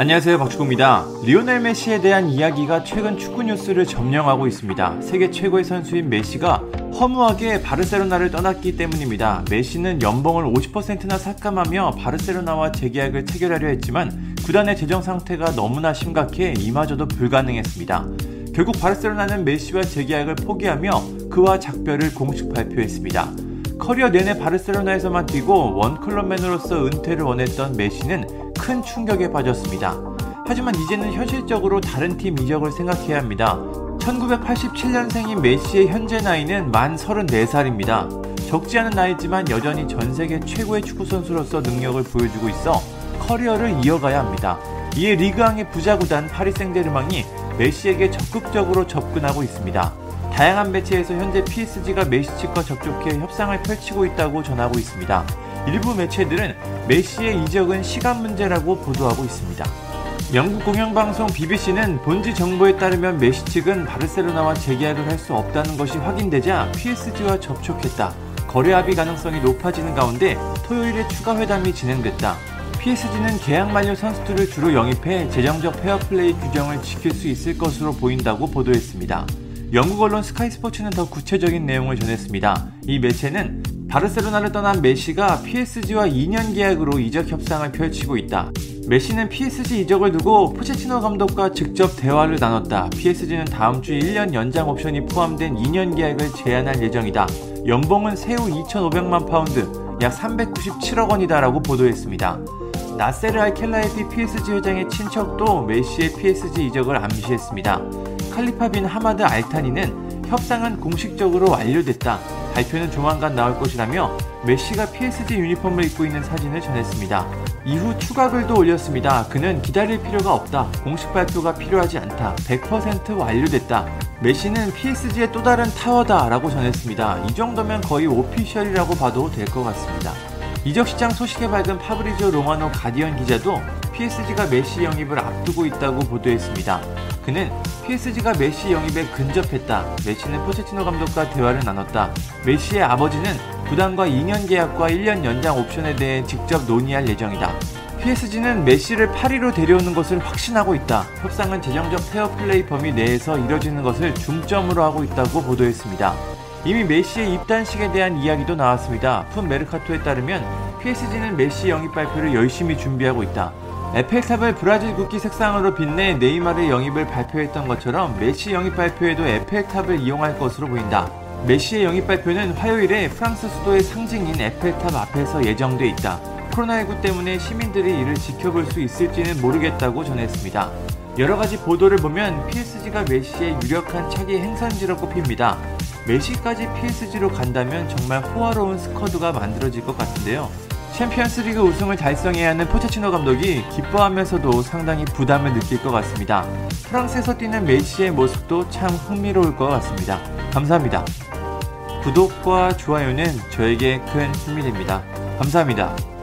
안녕하세요 박주구입니다. 리오넬 메시에 대한 이야기가 최근 축구 뉴스를 점령하고 있습니다. 세계 최고의 선수인 메시가 허무하게 바르셀로나를 떠났기 때문입니다. 메시는 연봉을 50%나 삭감하며 바르셀로나와 재계약을 체결하려 했지만 구단의 재정 상태가 너무나 심각해 이마저도 불가능했습니다. 결국 바르셀로나는 메시와 재계약을 포기하며 그와 작별을 공식 발표했습니다. 커리어 내내 바르셀로나에서만 뛰고 one club man으로서 은퇴를 원했던 메시는 큰 충격에 빠졌습니다. 하지만 이제는 현실적으로 다른 팀 이적을 생각해야 합니다. 1987년생인 메시의 현재 나이는 만 34살입니다. 적지 않은 나이지만 여전히 전 세계 최고의 축구 선수로서 능력을 보여주고 있어 커리어를 이어가야 합니다. 이에 리그앙의 부자 구단 파리 생제르맹이 메시에게 적극적으로 접근하고 있습니다. 다양한 매체에서 현재 PSG가 메시 측과 접촉해 협상을 펼치고 있다고 전하고 있습니다. 일부 매체들은 메시의 이적은 시간 문제라고 보도하고 있습니다. 영국 공영방송 BBC는 본지 정보에 따르면 메시 측은 바르셀로나와 재계약을 할 수 없다는 것이 확인되자 PSG와 접촉했다. 거래 합의 가능성이 높아지는 가운데 토요일에 추가 회담이 진행됐다. PSG는 계약 만료 선수들을 주로 영입해 재정적 페어플레이 규정을 지킬 수 있을 것으로 보인다고 보도했습니다. 영국 언론 스카이 스포츠는 더 구체적인 내용을 전했습니다. 이 매체는 바르셀로나를 떠난 메시가 PSG와 2년 계약으로 이적 협상을 펼치고 있다. 메시는 PSG 이적을 두고 포체티노 감독과 직접 대화를 나눴다. PSG는 다음 주 1년 연장 옵션이 포함된 2년 계약을 제안할 예정이다. 연봉은 세후 2,500만 파운드, 약 397억 원이다라고 보도했습니다. 나세르 알켈라이피 PSG 회장의 친척도 메시의 PSG 이적을 암시했습니다. 칼리파 빈 하마드 알타니는 협상은 공식적으로 완료됐다. 발표는 조만간 나올 것이라며 메시가 PSG 유니폼을 입고 있는 사진을 전했습니다. 이후 추가 글도 올렸습니다. 그는 기다릴 필요가 없다. 공식 발표가 필요하지 않다. 100% 완료됐다. 메시는 PSG의 또 다른 타워다 라고 전했습니다. 이 정도면 거의 official이라고 봐도 될 것 같습니다. 이적 시장 소식에 밝은 파브리지오 로마노 가디언 기자도 PSG가 메시 영입을 앞두고 있다고 보도했습니다. 그는 PSG가 메시 영입에 근접했다. 메시는 포체티노 감독과 대화를 나눴다. 메시의 아버지는 구단과 2년 계약과 1년 연장 옵션에 대해 직접 논의할 예정이다. PSG는 메시를 파리로 데려오는 것을 확신하고 있다. 협상은 재정적 페어플레이 범위 내에서 이뤄지는 것을 중점으로 하고 있다고 보도했습니다. 이미 메시의 입단식에 대한 이야기도 나왔습니다. Foot Mercato에 따르면 PSG는 메시 영입 발표를 열심히 준비하고 있다. 에펠탑을 브라질 국기 색상으로 빛내 네이마르의 영입을 발표했던 것처럼 메시 영입 발표에도 에펠탑을 이용할 것으로 보인다. 메시의 영입 발표는 화요일에 프랑스 수도의 상징인 에펠탑 앞에서 예정돼 있다. 코로나19 때문에 시민들이 이를 지켜볼 수 있을지는 모르겠다고 전했습니다. 여러 가지 보도를 보면 PSG가 메시의 유력한 차기 행선지로 꼽힙니다. 메시까지 PSG로 간다면 정말 호화로운 스쿼드가 만들어질 것 같은데요. 챔피언스리그 우승을 달성해야 하는 포체티노 감독이 기뻐하면서도 상당히 부담을 느낄 것 같습니다. 프랑스에서 뛰는 메시의 모습도 참 흥미로울 것 같습니다. 감사합니다. 구독과 좋아요는 저에게 큰 힘이 됩니다. 감사합니다.